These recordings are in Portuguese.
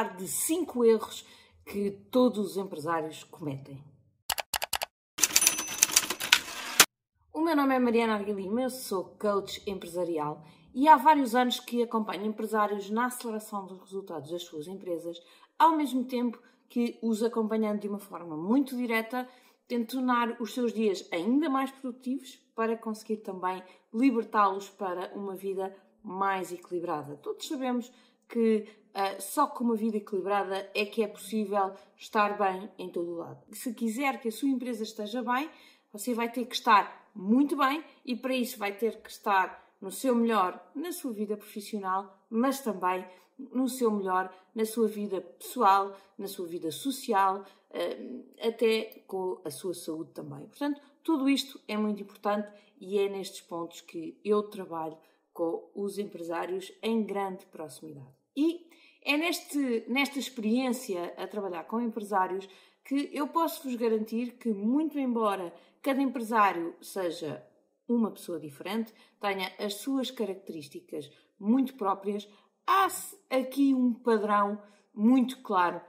falar de cinco erros que todos os empresários cometem. O meu nome é Mariana Arguilima, eu sou coach empresarial e há vários anos que acompanho empresários na aceleração dos resultados das suas empresas, ao mesmo tempo que os acompanhando de uma forma muito direta, tento tornar os seus dias ainda mais produtivos para conseguir também libertá-los para uma vida mais equilibrada. Todos sabemos que uh, só com uma vida equilibrada é que é possível estar bem em todo o lado. Se quiser que a sua empresa esteja bem, você vai ter que estar muito bem e para isso vai ter que estar no seu melhor na sua vida profissional, mas também no seu melhor na sua vida pessoal, na sua vida social, uh, até com a sua saúde também. Portanto, tudo isto é muito importante e é nestes pontos que eu trabalho com os empresários em grande proximidade. E é neste, nesta experiência a trabalhar com empresários que eu posso vos garantir que, muito embora cada empresário seja uma pessoa diferente, tenha as suas características muito próprias, há aqui um padrão muito claro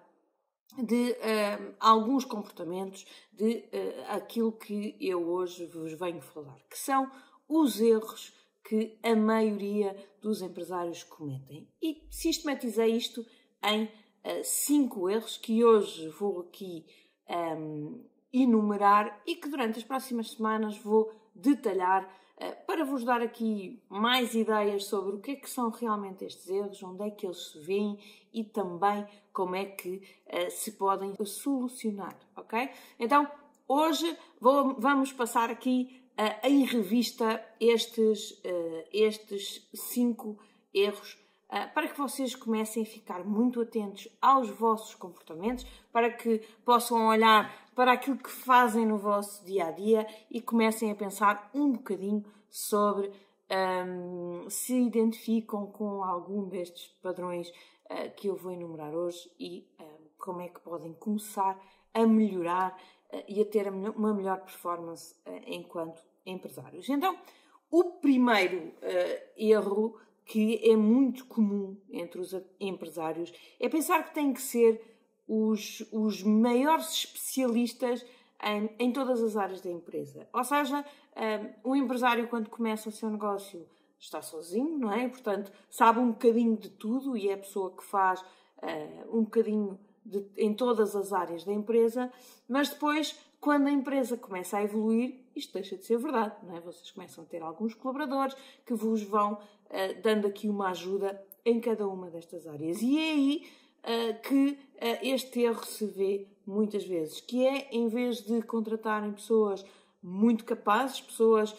de uh, alguns comportamentos, de uh, aquilo que eu hoje vos venho falar, que são os erros que a maioria dos empresários cometem. E sistematizei isto em uh, cinco erros que hoje vou aqui um, ehm, enumerar e que durante as próximas semanas vou detalhar uh, para vos dar aqui mais ideias sobre o que é que são realmente estes erros, onde é que eles se veem e também como é que uh, se podem solucionar, ok? Então, hoje vou, vamos passar aqui uh, em revista estes, uh, estes cinco erros uh, para que vocês comecem a ficar muito atentos aos vossos comportamentos, para que possam olhar para aquilo que fazem no vosso dia a dia e comecem a pensar um bocadinho sobre um, ehm, se identificam com algum destes padrões uh, que eu vou enumerar hoje e uh, como é que podem começar a melhorar e a ter uma melhor performance enquanto empresários. Então, o primeiro uh, erro que é muito comum entre os empresários é pensar que têm que ser os, os maiores especialistas em, em todas as áreas da empresa. Ou seja, um, o empresário, quando começa o seu negócio, está sozinho, não é? Portanto, sabe um bocadinho de tudo e é a pessoa que faz uh, um bocadinho de, em todas as áreas da empresa, mas depois, quando a empresa começa a evoluir, isto deixa de ser verdade, não é? Vocês começam a ter alguns colaboradores que vos vão uh, dando aqui uma ajuda em cada uma destas áreas. E é aí uh, que uh, este erro se vê muitas vezes, que é em vez de contratarem pessoas muito capazes, pessoas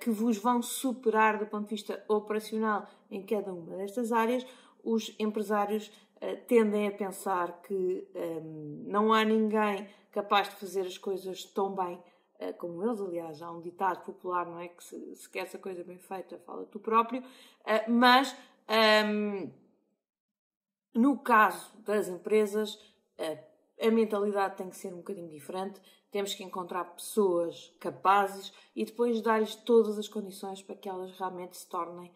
que vos vão superar do ponto de vista operacional em cada uma destas áreas, os empresários tendem a pensar que um, não há ninguém capaz de fazer as coisas tão bem eh, como eles, aliás, há um ditado popular, não é? Que se, se quer essa coisa bem feita, fala tu próprio, eh, mas um, ehm, no caso das empresas, eh, a mentalidade tem que ser um bocadinho diferente. Temos que encontrar pessoas capazes e depois dar-lhes todas as condições para que elas realmente se tornem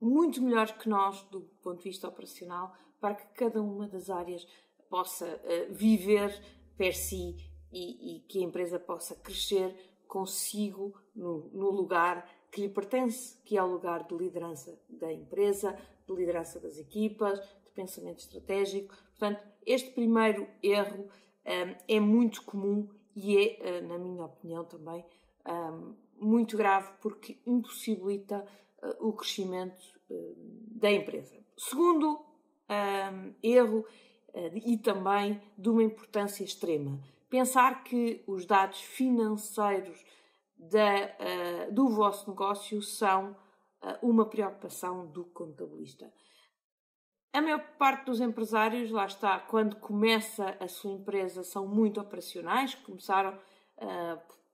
muito melhores que nós do ponto de vista operacional, para que cada uma das áreas possa uh, viver per si e, e que a empresa possa crescer consigo no, no, lugar que lhe pertence, que é o lugar de liderança da empresa, de liderança das equipas, de pensamento estratégico. Portanto, este primeiro erro um, é muito comum e é, uh, na minha opinião também, um, muito grave porque impossibilita uh, o crescimento uh, da empresa. Segundo erro, e também de uma importância extrema, pensar que os dados financeiros da, uh, do vosso negócio são uh, uma preocupação do contabilista. A maior parte dos empresários, lá está, quando começa a sua empresa, são muito operacionais, começaram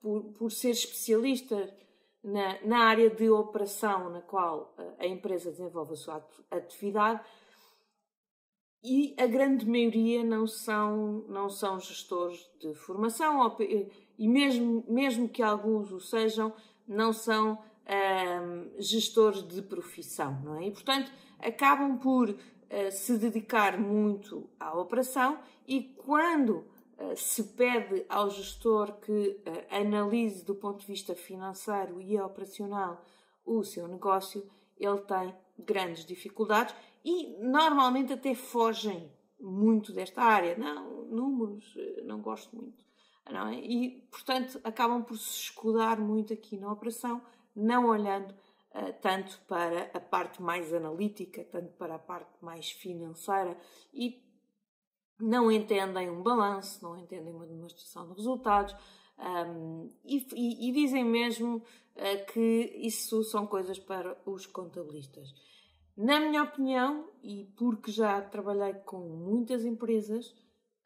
por, por, ser especialistas na, na, área de operação na qual a empresa desenvolve a sua atividade e a grande maioria não são, não são gestores de formação e mesmo, mesmo que alguns o sejam, não são um, gestores de profissão, não é? E, portanto, acabam por uh, se dedicar muito à operação e quando uh, se pede ao gestor que analise do ponto de vista financeiro e operacional o seu negócio, ele tem grandes dificuldades e normalmente até fogem muito desta área. Não, números, não gosto muito. Não é? E, portanto, acabam por se escudar muito aqui na operação, não olhando uh, tanto para a parte mais analítica, tanto para a parte mais financeira e não entendem um balanço, não entendem uma demonstração de resultados um, e, e, e, dizem mesmo uh, que isso são coisas para os contabilistas. Na minha opinião, e porque já trabalhei com muitas empresas,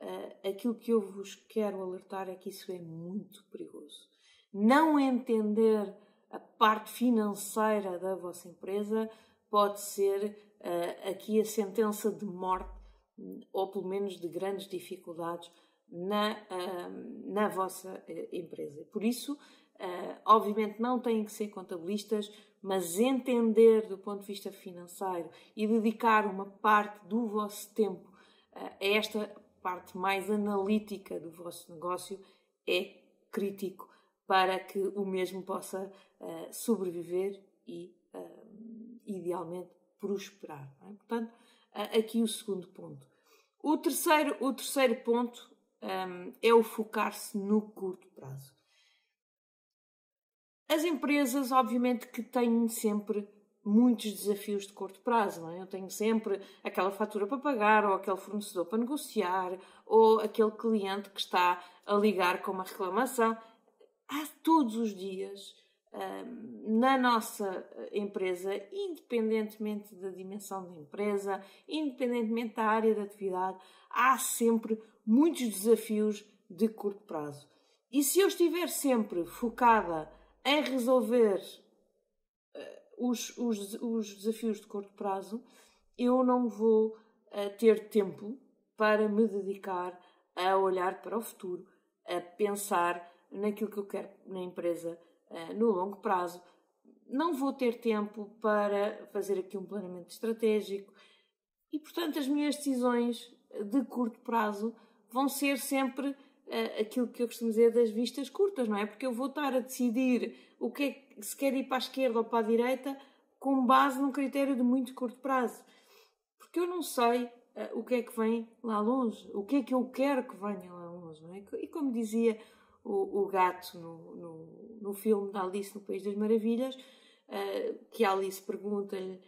uh, aquilo que eu vos quero alertar é que isso é muito perigoso. Não entender a parte financeira da vossa empresa pode ser uh, aqui a sentença de morte ou pelo menos de grandes dificuldades na, uh, na vossa empresa. Por isso, obviamente, não têm que ser contabilistas, mas entender do ponto de vista financeiro e dedicar uma parte do vosso tempo a esta parte mais analítica do vosso negócio é crítico para que o mesmo possa uh, sobreviver e, uh, idealmente, prosperar. É? Portanto, aqui o segundo ponto. O terceiro, o terceiro ponto um, é o focar-se no curto prazo. As empresas, obviamente, que têm sempre muitos desafios de curto prazo. Não é? Eu tenho sempre aquela fatura para pagar, ou aquele fornecedor para negociar, ou aquele cliente que está a ligar com uma reclamação. Há todos os dias hum, na nossa empresa, independentemente da dimensão da empresa, independentemente da área de atividade, há sempre muitos desafios de curto prazo. E se eu estiver sempre focada em resolver os, os, os desafios de curto prazo, eu não vou uh, ter tempo para me dedicar a olhar para o futuro, a pensar naquilo que eu quero na empresa uh, no longo prazo. Não vou ter tempo para fazer aqui um planeamento estratégico e, portanto, as minhas decisões de curto prazo vão ser sempre uh, aquilo que eu costumo dizer das vistas curtas, não é? Porque eu vou estar a decidir o que é, se quer ir para a esquerda ou para a direita com base num critério de muito curto prazo. Porque eu não sei uh, o que é que vem lá longe, o que é que eu quero que venha lá longe, não é? E como dizia o, o gato no, no, no, filme da Alice no País das Maravilhas, uh, que a Alice pergunta-lhe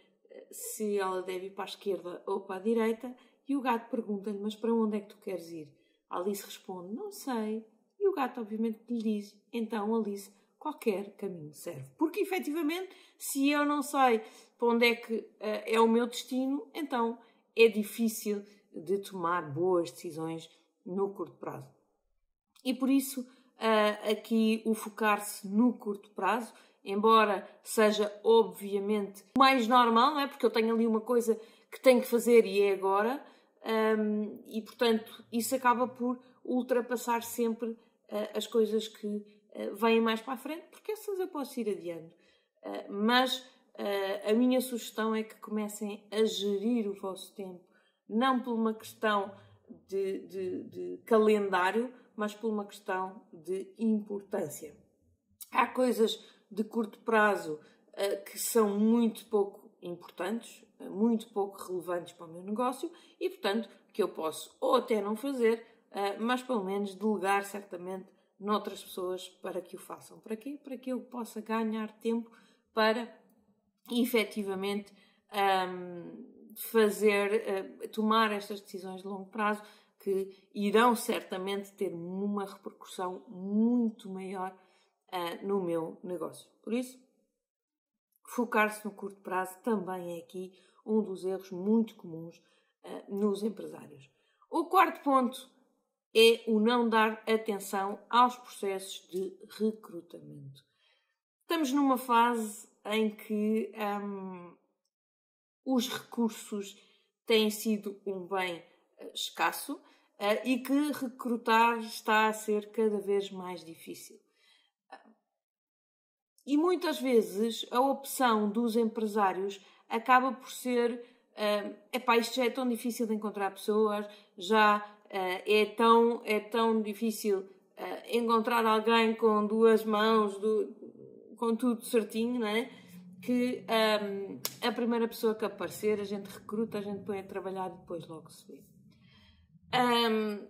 se ela deve ir para a esquerda ou para a direita, e o gato pergunta-lhe, mas para onde é que tu queres ir? Alice responde, não sei. E o gato, obviamente, lhe diz, então, Alice, qualquer caminho serve. Porque, efetivamente, se eu não sei para onde é que uh, é o meu destino, então é difícil de tomar boas decisões no curto prazo. E por isso, uh, aqui o focar-se no curto prazo, embora seja obviamente mais normal, não é? Porque eu tenho ali uma coisa que tenho que fazer e é agora, um, e portanto isso acaba por ultrapassar sempre uh, as coisas que eh, vêm mais para a frente, porque essas eu posso ir adiando. Eh, mas a minha sugestão é que comecem a gerir o vosso tempo, não por uma questão de, de, de calendário, mas por uma questão de importância. Há coisas de curto prazo que são muito pouco importantes, muito pouco relevantes para o meu negócio e, portanto, que eu posso ou até não fazer, mas pelo menos delegar certamente noutras pessoas para que o façam. Para quê? Para que eu possa ganhar tempo para efetivamente um, fazer, uh, tomar estas decisões de longo prazo que irão certamente ter uma repercussão muito maior no meu negócio. Por isso, focar-se no curto prazo também é aqui um dos erros muito comuns uh, nos empresários. O quarto ponto é o não dar atenção aos processos de recrutamento. Estamos numa fase em que hum, os recursos têm sido um bem eh, escasso uh, e que recrutar está a ser cada vez mais difícil. E muitas vezes a opção dos empresários acaba por ser uh, epá, isto já é tão difícil de encontrar pessoas, já uh, é, tão, é tão difícil uh, encontrar alguém com duas mãos, do, com tudo certinho, não é? Que um, a primeira pessoa que aparecer, a gente recruta, a gente põe a trabalhar e depois logo se vê. Um,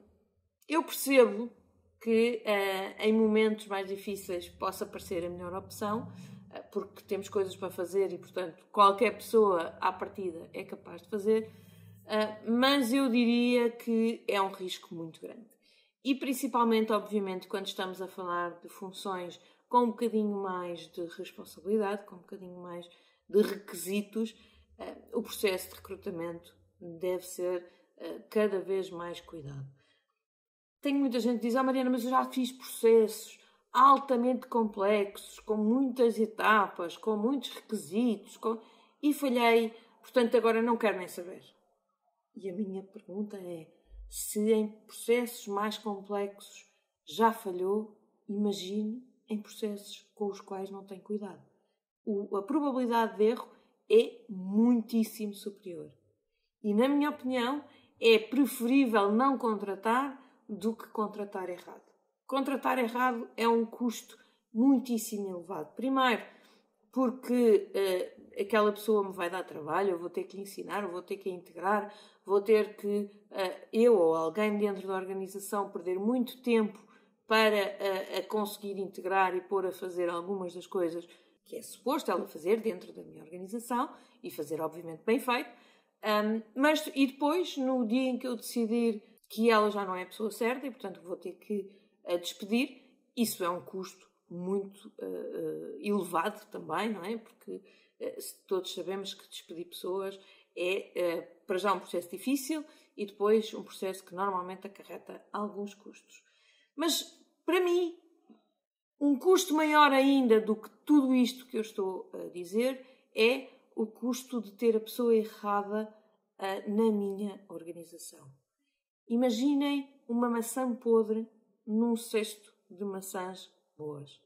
eu percebo que uh, em momentos mais difíceis possa parecer a melhor opção, uh, porque temos coisas para fazer e, portanto, qualquer pessoa à partida é capaz de fazer, uh, mas eu diria que é um risco muito grande. E principalmente, obviamente, quando estamos a falar de funções com um bocadinho mais de responsabilidade, com um bocadinho mais de requisitos, o processo de recrutamento deve ser cada vez mais cuidado. Tenho muita gente que diz, ah Mariana, mas eu já fiz processos altamente complexos, com muitas etapas, com muitos requisitos, com... e falhei, portanto agora não quero nem saber. E a minha pergunta é, se em processos mais complexos já falhou, imagine em processos com os quais não tem cuidado. O, a probabilidade de erro é muitíssimo superior. E, na minha opinião, é preferível não contratar do que contratar errado. Contratar errado é um custo muitíssimo elevado. Primeiro, porque uh, aquela pessoa me vai dar trabalho, eu vou ter que lhe ensinar, eu vou ter que a integrar, vou ter que, uh, eu ou alguém dentro da organização, perder muito tempo para uh, a conseguir integrar e pôr a fazer algumas das coisas que é suposto ela fazer dentro da minha organização e fazer, obviamente, bem feito. Um, mas, e depois, no dia em que eu decidir que ela já não é a pessoa certa e, portanto, vou ter que a despedir. Isso é um custo muito uh, elevado também, não é? Porque uh, todos sabemos que despedir pessoas é, uh, para já, um processo difícil e depois um processo que normalmente acarreta alguns custos. Mas, para mim, um custo maior ainda do que tudo isto que eu estou a dizer é o custo de ter a pessoa errada na minha organização. Imaginem uma maçã podre num cesto de maçãs boas.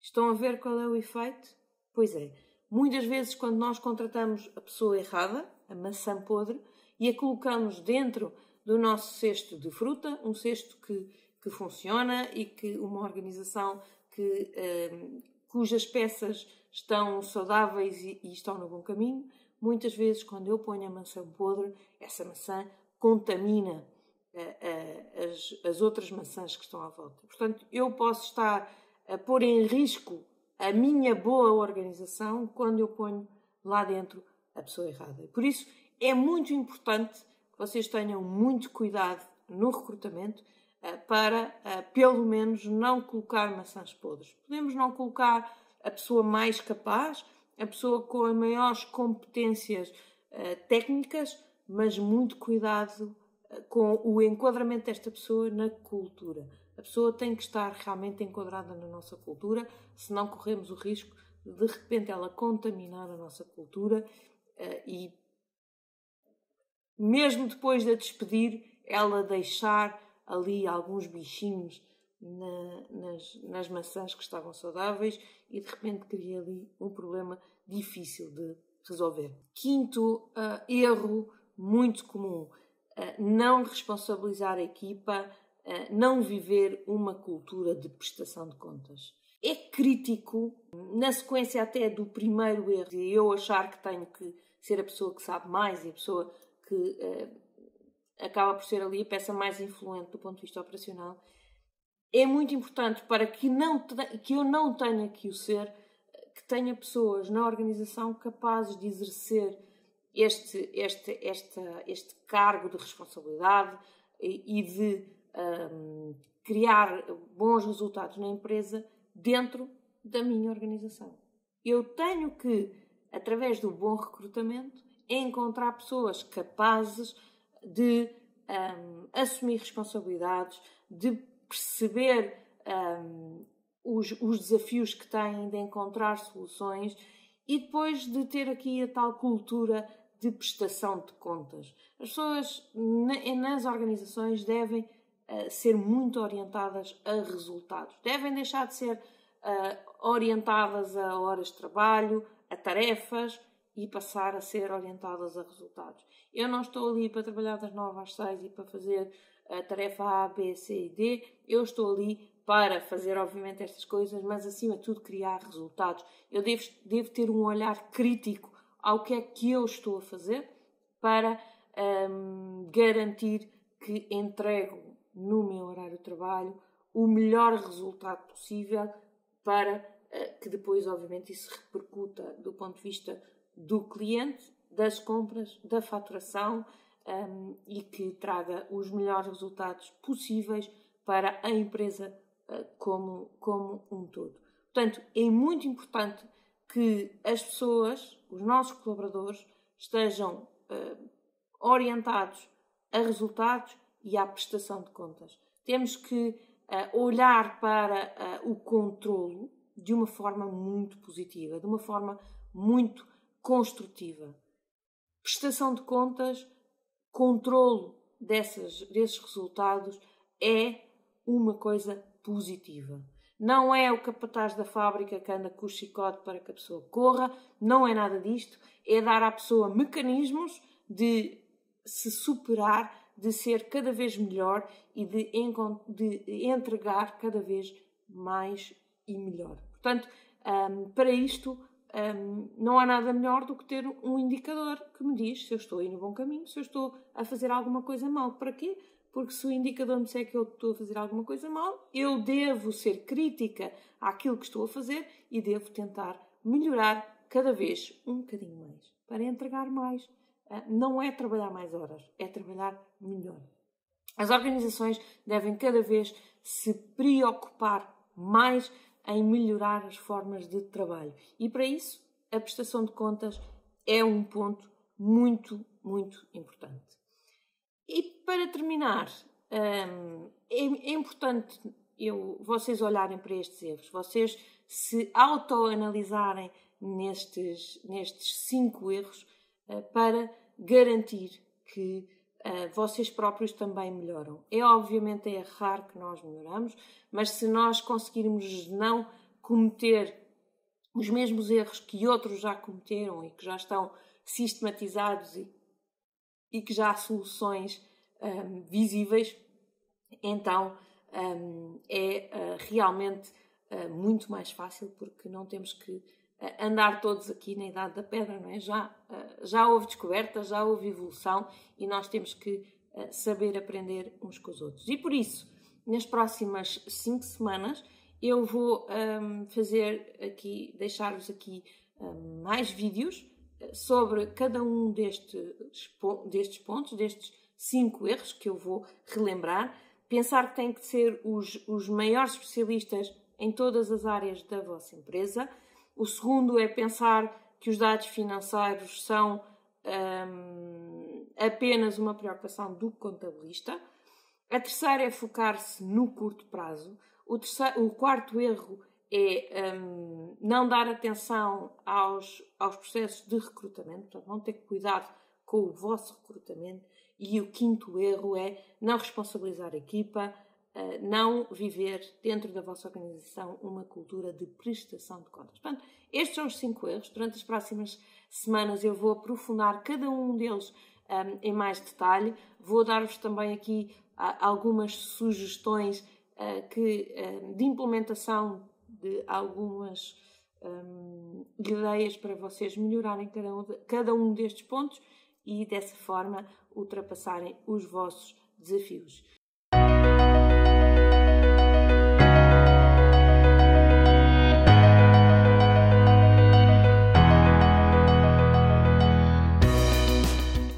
Estão a ver qual é o efeito? Pois é, muitas vezes quando nós contratamos a pessoa errada, a maçã podre, e a colocamos dentro do nosso cesto de fruta, um cesto que, que funciona e que uma organização que, um, cujas peças estão saudáveis e, e estão no bom caminho, muitas vezes quando eu ponho a maçã podre, essa maçã contamina as, as outras maçãs que estão à volta. Portanto, eu posso estar a pôr em risco a minha boa organização quando eu ponho lá dentro a pessoa errada. Por isso, é muito importante que vocês tenham muito cuidado no recrutamento eh, para, eh, pelo menos, não colocar maçãs podres. Podemos não colocar a pessoa mais capaz, a pessoa com as maiores competências eh, técnicas, mas muito cuidado com o enquadramento desta pessoa na cultura. A pessoa tem que estar realmente enquadrada na nossa cultura, senão corremos o risco de, de repente, ela contaminar a nossa cultura uh, e, mesmo depois de a despedir, ela deixar ali alguns bichinhos na, nas, nas maçãs que estavam saudáveis e, de repente, cria ali um problema difícil de resolver. Quinto uh, erro muito comum não responsabilizar a equipa, não viver uma cultura de prestação de contas. É crítico, na sequência até do primeiro erro, de eu achar que tenho que ser a pessoa que sabe mais e a pessoa que uh, acaba por ser ali a peça mais influente do ponto de vista operacional, é muito importante para que, não, que eu não tenha que o ser, que tenha pessoas na organização capazes de exercer este, este, este, este cargo de responsabilidade e, de um, criar bons resultados na empresa dentro da minha organização. Eu tenho que, através do bom recrutamento, encontrar pessoas capazes de um, assumir responsabilidades, de perceber um, os, os desafios que têm, de encontrar soluções e depois de ter aqui a tal cultura de prestação de contas. As pessoas nas organizações devem uh, ser muito orientadas a resultados, devem deixar de ser uh, orientadas a horas de trabalho, a tarefas e passar a ser orientadas a resultados. Eu não estou ali para trabalhar das 9 às 6 e para fazer a tarefa A, B, C e D. Eu estou ali para fazer, obviamente, estas coisas, mas acima de tudo criar resultados. Eu devo, devo ter um olhar crítico ao que é que eu estou a fazer para um, garantir que entrego no meu horário de trabalho o melhor resultado possível para uh, que depois, obviamente, isso repercuta do ponto de vista do cliente, das compras, da faturação um, e que traga os melhores resultados possíveis para a empresa uh, como, como um todo. Portanto, é muito importante que as pessoas, os nossos colaboradores, estejam uh, orientados a resultados e à prestação de contas. Temos que uh, olhar para uh, o controlo de uma forma muito positiva, de uma forma muito construtiva. Prestação de contas, controlo dessas, desses resultados é uma coisa positiva. Não é o capataz da fábrica que anda com o chicote para que a pessoa corra, não é nada disto. É dar à pessoa mecanismos de se superar, de ser cada vez melhor e de, de entregar cada vez mais e melhor. Portanto, um, para isto, um, não há nada melhor do que ter um indicador que me diz se eu estou aí no bom caminho, se eu estou a fazer alguma coisa mal. Para quê? Porque se o indicador me disser que eu estou a fazer alguma coisa mal, eu devo ser crítica àquilo que estou a fazer e devo tentar melhorar cada vez um bocadinho mais para entregar mais ah, não é trabalhar mais horas, é trabalhar melhor. As organizações devem cada vez se preocupar mais em melhorar as formas de trabalho. E para isso, a prestação de contas é um ponto muito, muito importante. E para terminar, hum, é, importante eu, vocês olharem para estes erros, vocês se autoanalisarem nestes, nestes cinco erros eh, para garantir que uh, vocês próprios também melhoram. É obviamente é raro que nós melhoramos, mas se nós conseguirmos não cometer os mesmos erros que outros já cometeram e que já estão sistematizados e, e que já há soluções um, visíveis, então um, é uh, realmente uh, muito mais fácil porque não temos que andar todos aqui na idade da pedra, não é? Já, já houve descoberta, já houve evolução e nós temos que saber aprender uns com os outros. E por isso, nas próximas cinco semanas, eu vou um, fazer aqui, deixar-vos aqui um, ehm, mais vídeos sobre cada um destes, destes pontos, destes cinco erros que eu vou relembrar. Pensar que têm que ser os, os maiores especialistas em todas as áreas da vossa empresa o segundo é pensar que os dados financeiros são um, apenas uma preocupação do contabilista. A terceira é focar-se no curto prazo. O, terceiro, o quarto erro é um, não dar atenção aos, aos processos de recrutamento, portanto, não ter cuidado com o vosso recrutamento. E o quinto erro é não responsabilizar a equipa, não viver dentro da vossa organização uma cultura de prestação de contas. Portanto, estes são os cinco erros. Durante as próximas semanas eu vou aprofundar cada um deles um, em mais detalhe. Vou dar-vos também aqui uh, algumas sugestões uh, que, uh, de implementação de algumas um, ideias para vocês melhorarem cada um, de, cada um destes pontos e dessa forma ultrapassarem os vossos desafios.